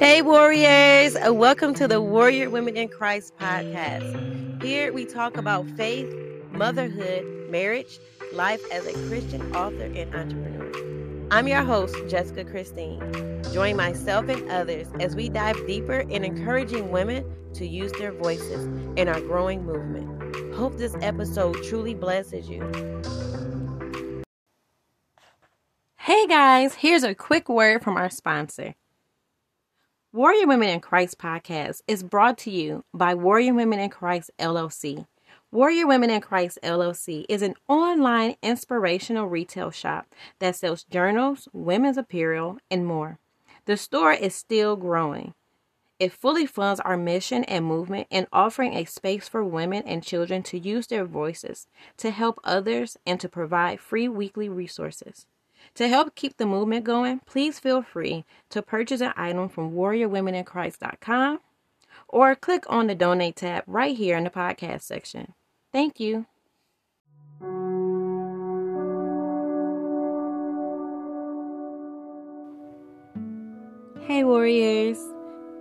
Hey, warriors! Uh, welcome to the Warrior Women in Christ podcast. Here we talk about faith, motherhood, marriage, life as a Christian author and entrepreneur. I'm your host, Jessica Christine. Join myself and others as we dive deeper in encouraging women to use their voices in our growing movement. Hope this episode truly blesses you. Hey guys, here's a quick word from our sponsor. Warrior Women in Christ podcast is brought to you by Warrior Women in Christ LLC. Warrior Women in Christ LLC is an online inspirational retail shop that sells journals, women's apparel, and more. The store is still growing. It fully funds our mission and movement in offering a space for women and children to use their voices, to help others, and to provide free weekly resources. To help keep the movement going, please feel free to purchase an item from warriorwomeninchrist.com or click on the donate tab right here in the podcast section. Thank you. Hey, warriors.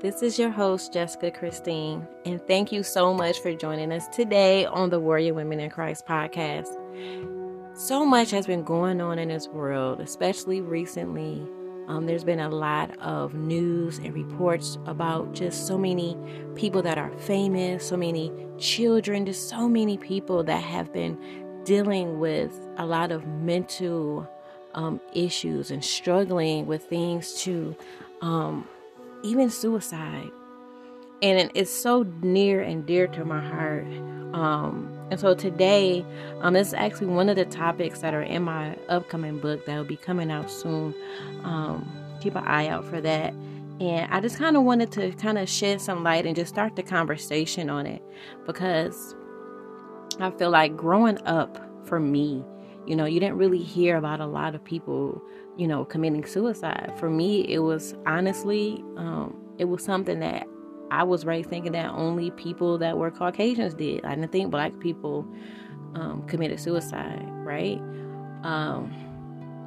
This is your host, Jessica Christine, and thank you so much for joining us today on the Warrior Women in Christ podcast so much has been going on in this world, especially recently. Um, there's been a lot of news and reports about just so many people that are famous, so many children, just so many people that have been dealing with a lot of mental um, issues and struggling with things to um, even suicide. And it's so near and dear to my heart. Um, and so today, um, this is actually one of the topics that are in my upcoming book that will be coming out soon. Um, keep an eye out for that. And I just kind of wanted to kind of shed some light and just start the conversation on it because I feel like growing up for me, you know, you didn't really hear about a lot of people, you know, committing suicide. For me, it was honestly, um, it was something that I was raised thinking that only people that were Caucasians did. I didn't think black people um, committed suicide, right? Um,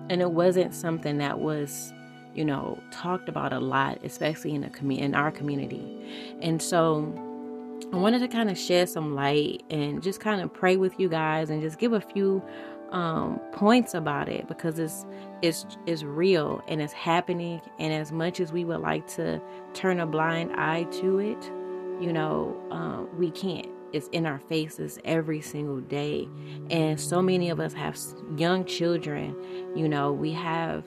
and it wasn't something that was, you know, talked about a lot, especially in the com- in our community. And so, I wanted to kind of shed some light and just kind of pray with you guys and just give a few um, points about it because it's it's it's real and it's happening. And as much as we would like to turn a blind eye to it, you know, um, we can't. It's in our faces every single day, and so many of us have young children. You know, we have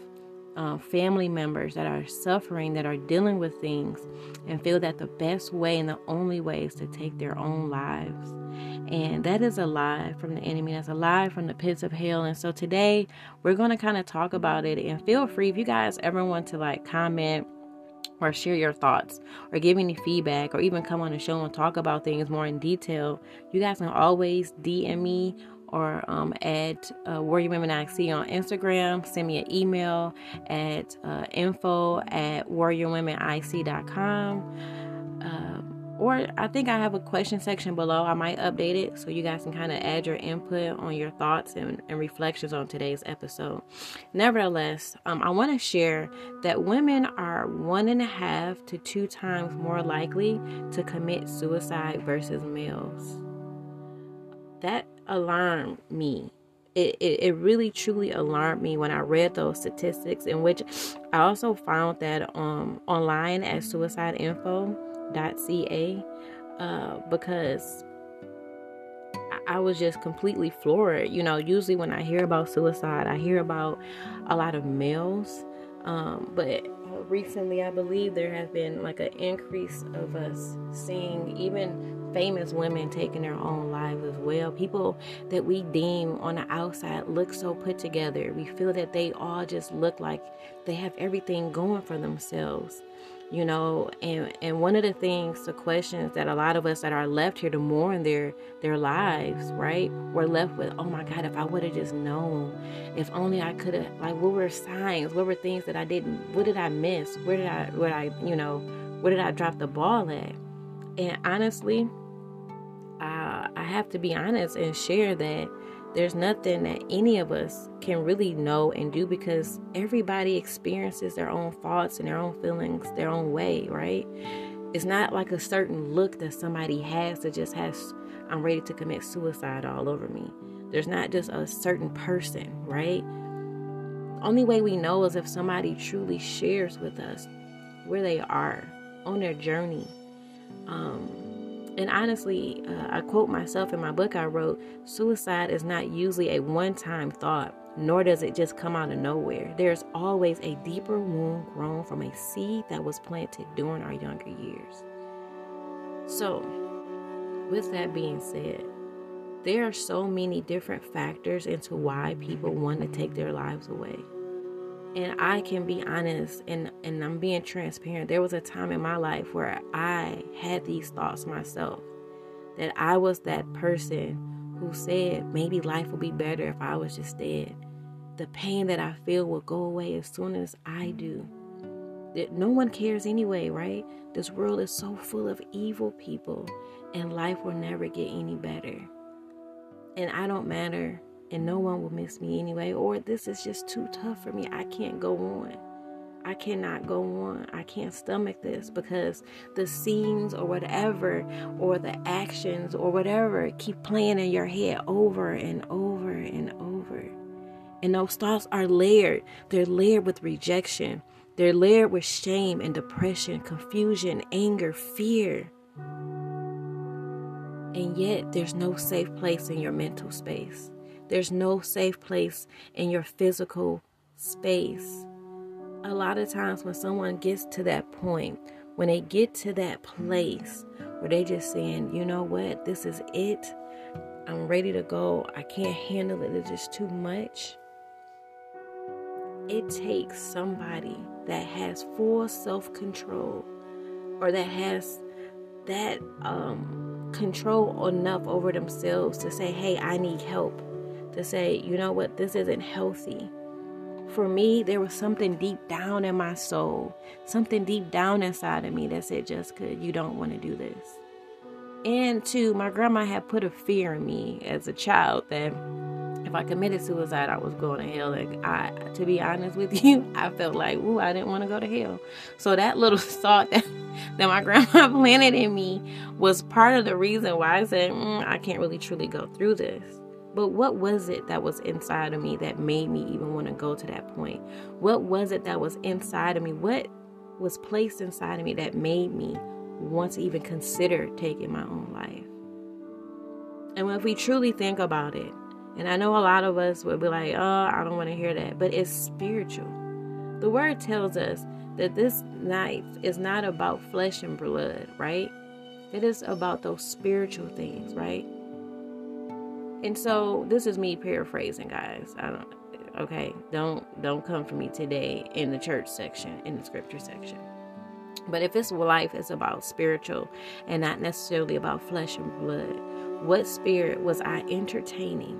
uh, family members that are suffering, that are dealing with things, and feel that the best way and the only way is to take their own lives. And that is a lie from the enemy. That's a lie from the pits of hell. And so today we're going to kind of talk about it. And feel free if you guys ever want to like comment or share your thoughts or give any feedback or even come on the show and talk about things more in detail, you guys can always DM me or um, at uh, Warrior Women IC on Instagram. Send me an email at uh, info at warriorwomenic.com. Uh, or I think I have a question section below. I might update it so you guys can kind of add your input on your thoughts and, and reflections on today's episode. Nevertheless, um, I want to share that women are one and a half to two times more likely to commit suicide versus males. That alarmed me. It, it, it, really truly alarmed me when I read those statistics, in which I also found that um, online at suicideinfo ca uh, because I was just completely floored. You know, usually when I hear about suicide, I hear about a lot of males. Um, but recently, I believe there has been like an increase of us seeing even famous women taking their own lives as well. People that we deem on the outside look so put together. We feel that they all just look like they have everything going for themselves you know and and one of the things the questions that a lot of us that are left here to mourn their their lives right we're left with oh my god if i would have just known if only i could have like what were signs what were things that i didn't what did i miss where did i where i you know where did i drop the ball at and honestly i have to be honest and share that there's nothing that any of us can really know and do because everybody experiences their own thoughts and their own feelings their own way, right? It's not like a certain look that somebody has that just has, I'm ready to commit suicide all over me. There's not just a certain person, right? Only way we know is if somebody truly shares with us where they are on their journey. Um, and honestly, uh, I quote myself in my book I wrote suicide is not usually a one time thought, nor does it just come out of nowhere. There's always a deeper wound grown from a seed that was planted during our younger years. So, with that being said, there are so many different factors into why people want to take their lives away. And I can be honest and, and I'm being transparent. There was a time in my life where I had these thoughts myself that I was that person who said maybe life would be better if I was just dead. The pain that I feel will go away as soon as I do. That no one cares anyway, right? This world is so full of evil people and life will never get any better. And I don't matter and no one will miss me anyway, or this is just too tough for me. I can't go on. I cannot go on. I can't stomach this because the scenes or whatever, or the actions or whatever keep playing in your head over and over and over. And those thoughts are layered. They're layered with rejection, they're layered with shame and depression, confusion, anger, fear. And yet, there's no safe place in your mental space. There's no safe place in your physical space. A lot of times, when someone gets to that point, when they get to that place where they just saying, you know what, this is it. I'm ready to go. I can't handle it. It's just too much. It takes somebody that has full self control or that has that um, control enough over themselves to say, hey, I need help to say, you know what, this isn't healthy. For me, there was something deep down in my soul, something deep down inside of me that said, Jessica, you don't want to do this. And two, my grandma had put a fear in me as a child that if I committed suicide, I was going to hell. Like I, to be honest with you, I felt like, ooh, I didn't want to go to hell. So that little thought that, that my grandma planted in me was part of the reason why I said, mm, I can't really truly go through this. But what was it that was inside of me that made me even want to go to that point? What was it that was inside of me? What was placed inside of me that made me want to even consider taking my own life? And if we truly think about it, and I know a lot of us would be like, oh, I don't want to hear that, but it's spiritual. The word tells us that this knife is not about flesh and blood, right? It is about those spiritual things, right? And so this is me paraphrasing, guys. I don't okay, don't don't come for me today in the church section, in the scripture section. But if this life is about spiritual and not necessarily about flesh and blood, what spirit was I entertaining?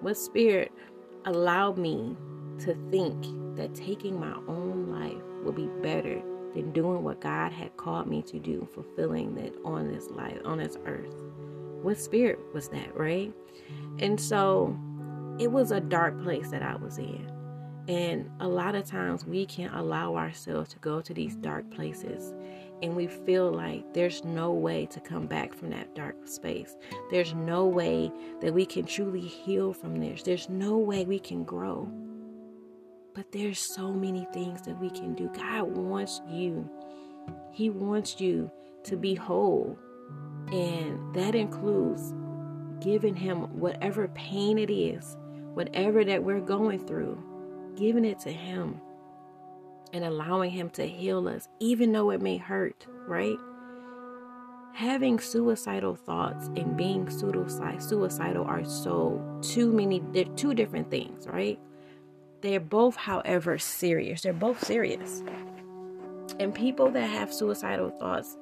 What spirit allowed me to think that taking my own life would be better than doing what God had called me to do, fulfilling it on this life, on this earth? What spirit was that, right? And so it was a dark place that I was in. And a lot of times we can allow ourselves to go to these dark places and we feel like there's no way to come back from that dark space. There's no way that we can truly heal from this. There's no way we can grow. But there's so many things that we can do. God wants you. He wants you to be whole. And that includes giving Him whatever pain it is, whatever that we're going through, giving it to Him and allowing Him to heal us, even though it may hurt, right? Having suicidal thoughts and being suicidal are so too many, they're two different things, right? They're both, however, serious. They're both serious. And people that have suicidal thoughts,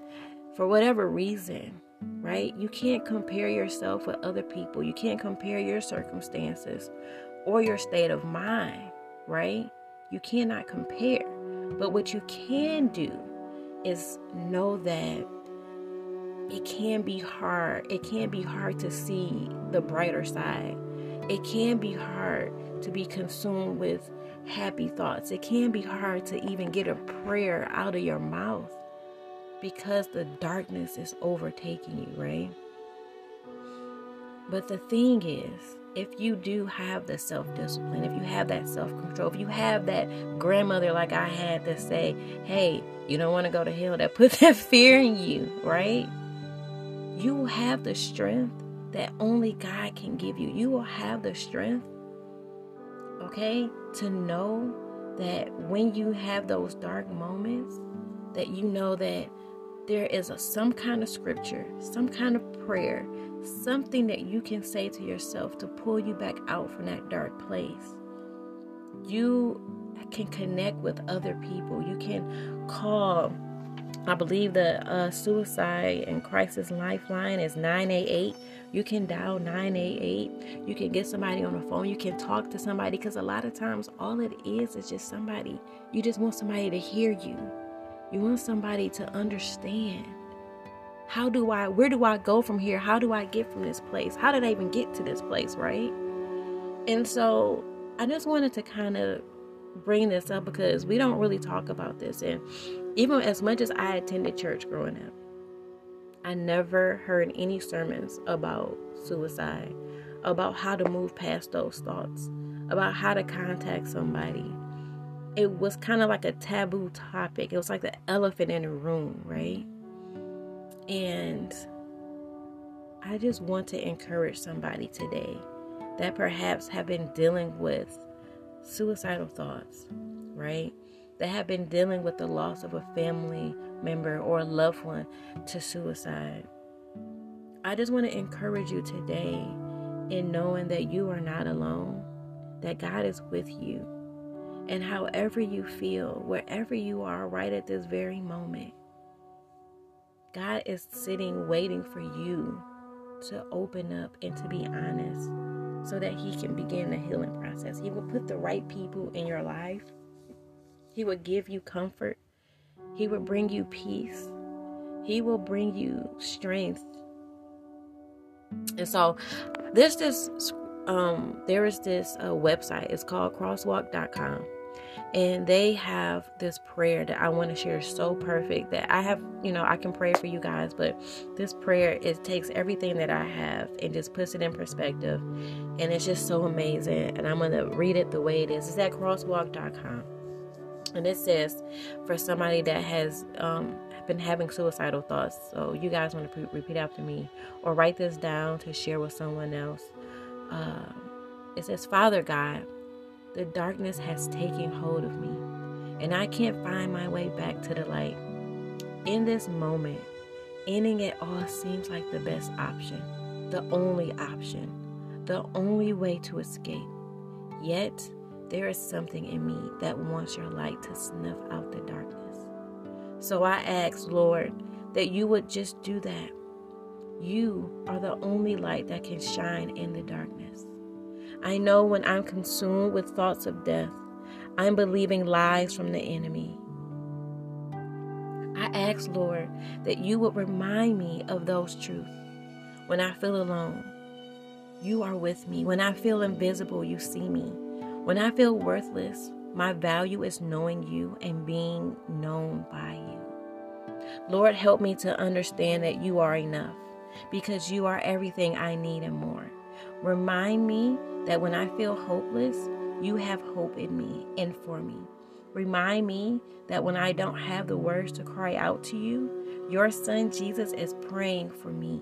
for whatever reason, right? You can't compare yourself with other people. You can't compare your circumstances or your state of mind, right? You cannot compare. But what you can do is know that it can be hard. It can be hard to see the brighter side. it can be hard to be consumed with happy thoughts. It can be hard to even get a prayer out of your mouth because the darkness is overtaking you, right? But the thing is, if you do have the self discipline, if you have that self control, if you have that grandmother like I had to say, hey, you don't want to go to hell, that put that fear in you, right? You will have the strength that only God can give you. You will have the strength, okay, to know that when you have those dark moments, that you know that there is a, some kind of scripture, some kind of prayer, something that you can say to yourself to pull you back out from that dark place. You can connect with other people. You can call. I believe the uh, suicide and crisis lifeline is 988. You can dial 988. You can get somebody on the phone. You can talk to somebody because a lot of times all it is is just somebody. You just want somebody to hear you. You want somebody to understand. How do I, where do I go from here? How do I get from this place? How did I even get to this place, right? And so I just wanted to kind of bring this up because we don't really talk about this. And even as much as I attended church growing up, I never heard any sermons about suicide, about how to move past those thoughts, about how to contact somebody. It was kind of like a taboo topic. It was like the elephant in the room, right? And I just want to encourage somebody today that perhaps have been dealing with suicidal thoughts, right? That have been dealing with the loss of a family member or a loved one to suicide. I just want to encourage you today in knowing that you are not alone, that God is with you. And however you feel, wherever you are right at this very moment, God is sitting waiting for you to open up and to be honest so that He can begin the healing process. He will put the right people in your life, He will give you comfort, He will bring you peace, He will bring you strength. And so, there's this um, there is this uh, website. It's called crosswalk.com and they have this prayer that I want to share so perfect that I have, you know, I can pray for you guys, but this prayer it takes everything that I have and just puts it in perspective, and it's just so amazing. And I'm gonna read it the way it is. It's at crosswalk.com, and it says for somebody that has um, been having suicidal thoughts. So you guys want to repeat after me or write this down to share with someone else. Uh, it says, Father God. The darkness has taken hold of me, and I can't find my way back to the light. In this moment, ending it all seems like the best option, the only option, the only way to escape. Yet, there is something in me that wants your light to snuff out the darkness. So I ask, Lord, that you would just do that. You are the only light that can shine in the darkness. I know when I'm consumed with thoughts of death, I'm believing lies from the enemy. I ask, Lord, that you would remind me of those truths. When I feel alone, you are with me. When I feel invisible, you see me. When I feel worthless, my value is knowing you and being known by you. Lord, help me to understand that you are enough because you are everything I need and more. Remind me that when I feel hopeless, you have hope in me and for me. Remind me that when I don't have the words to cry out to you, your son Jesus is praying for me,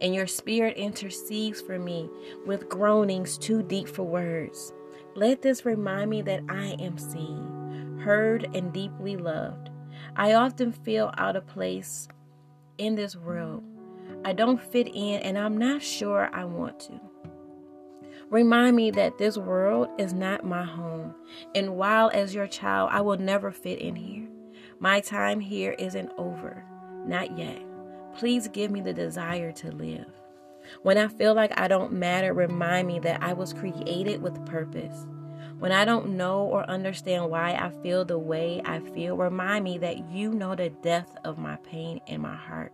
and your spirit intercedes for me with groanings too deep for words. Let this remind me that I am seen, heard, and deeply loved. I often feel out of place in this world. I don't fit in, and I'm not sure I want to. Remind me that this world is not my home, and while as your child, I will never fit in here. My time here isn't over, not yet. Please give me the desire to live. When I feel like I don't matter, remind me that I was created with purpose. When I don't know or understand why I feel the way I feel, remind me that you know the depth of my pain in my heart,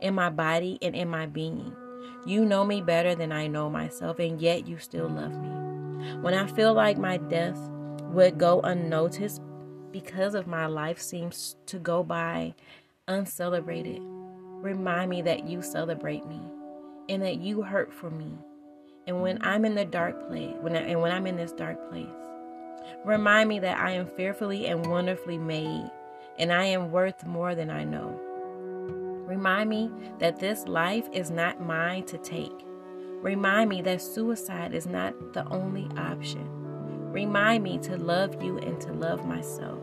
in my body, and in my being. You know me better than I know myself, and yet you still love me. When I feel like my death would go unnoticed because of my life seems to go by uncelebrated, remind me that you celebrate me and that you hurt for me. And when I'm in the dark place, when I, and when I'm in this dark place, remind me that I am fearfully and wonderfully made and I am worth more than I know. Remind me that this life is not mine to take. Remind me that suicide is not the only option. Remind me to love you and to love myself.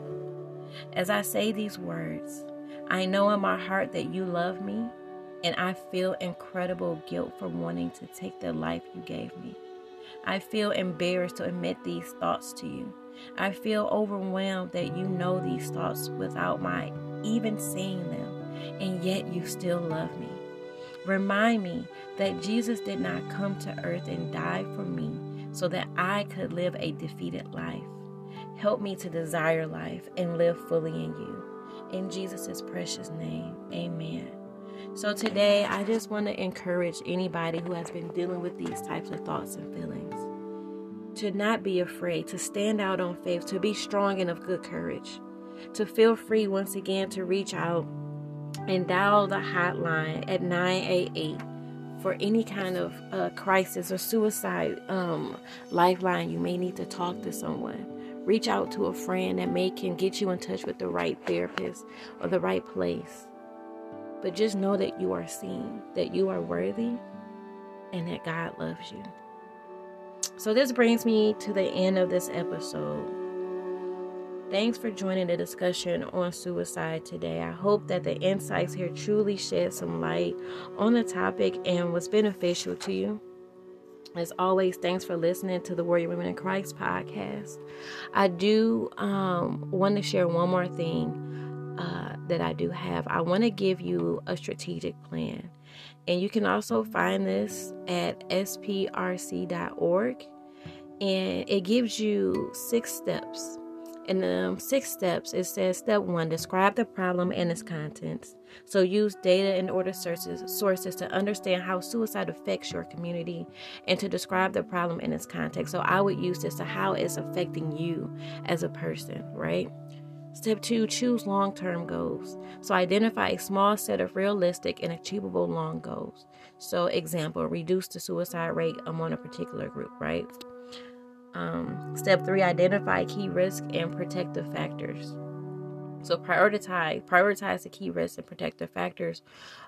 As I say these words, I know in my heart that you love me, and I feel incredible guilt for wanting to take the life you gave me. I feel embarrassed to admit these thoughts to you. I feel overwhelmed that you know these thoughts without my even saying them, and yet you still love me. Remind me that Jesus did not come to earth and die for me so that I could live a defeated life. Help me to desire life and live fully in you. In Jesus' precious name, amen. So today, I just want to encourage anybody who has been dealing with these types of thoughts and feelings to not be afraid, to stand out on faith, to be strong and of good courage, to feel free once again to reach out and dial the hotline at 988 for any kind of uh, crisis or suicide um, lifeline. You may need to talk to someone. Reach out to a friend that may can get you in touch with the right therapist or the right place. But just know that you are seen, that you are worthy, and that God loves you. So, this brings me to the end of this episode. Thanks for joining the discussion on suicide today. I hope that the insights here truly shed some light on the topic and was beneficial to you. As always, thanks for listening to the Warrior Women in Christ podcast. I do um, want to share one more thing uh, that I do have. I want to give you a strategic plan. And you can also find this at sprc.org. And it gives you six steps. In the um, six steps, it says step one, describe the problem and its contents. So use data and order sources, sources to understand how suicide affects your community and to describe the problem in its context. So I would use this to how it's affecting you as a person, right? Step two, choose long term goals. So identify a small set of realistic and achievable long goals. So, example, reduce the suicide rate among a particular group, right? Um, step three, identify key risk and protective factors. So prioritize prioritize the key risks and protective factors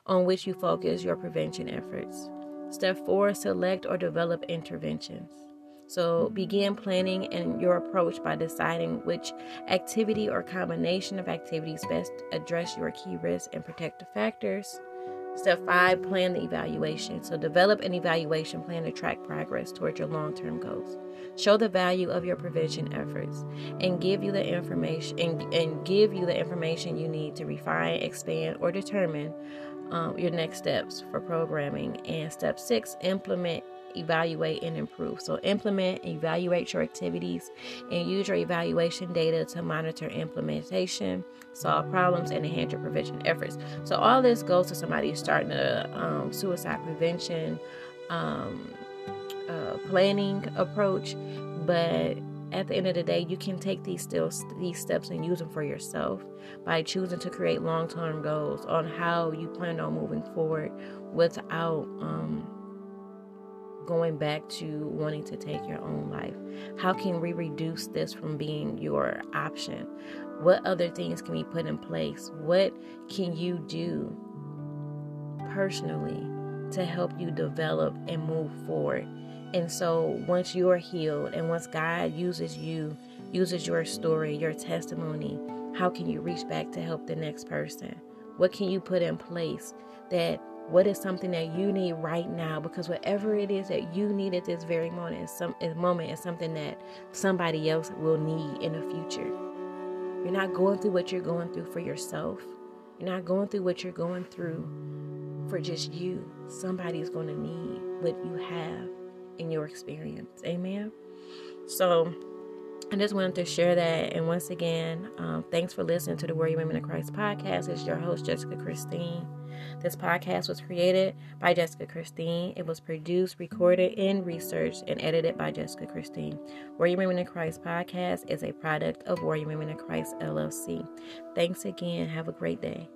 on which you focus your prevention efforts. Step four, select or develop interventions. So begin planning and your approach by deciding which activity or combination of activities best address your key risks and protective factors. Step five, plan the evaluation. So develop an evaluation plan to track progress towards your long-term goals. Show the value of your prevention efforts and give you the information and, and give you the information you need to refine, expand, or determine um, your next steps for programming. And step six, implement evaluate, and improve. So, implement, evaluate your activities, and use your evaluation data to monitor implementation, solve problems, and enhance your prevention efforts. So, all this goes to somebody starting a um, suicide prevention um, uh, planning approach, but at the end of the day, you can take these still these steps and use them for yourself by choosing to create long-term goals on how you plan on moving forward without um, going back to wanting to take your own life? How can we reduce this from being your option? What other things can we put in place? What can you do personally to help you develop and move forward? And so once you're healed and once God uses you, uses your story, your testimony, how can you reach back to help the next person? What can you put in place that what is something that you need right now? Because whatever it is that you need at this very moment is some moment is something that somebody else will need in the future. You're not going through what you're going through for yourself. You're not going through what you're going through for just you. Somebody is going to need what you have in your experience. Amen. So I just wanted to share that. And once again, um, thanks for listening to the Warrior Women in Christ podcast. It's your host, Jessica Christine. This podcast was created by Jessica Christine. It was produced, recorded, and researched and edited by Jessica Christine. Warrior Women in Christ podcast is a product of Warrior Women in Christ LLC. Thanks again. Have a great day.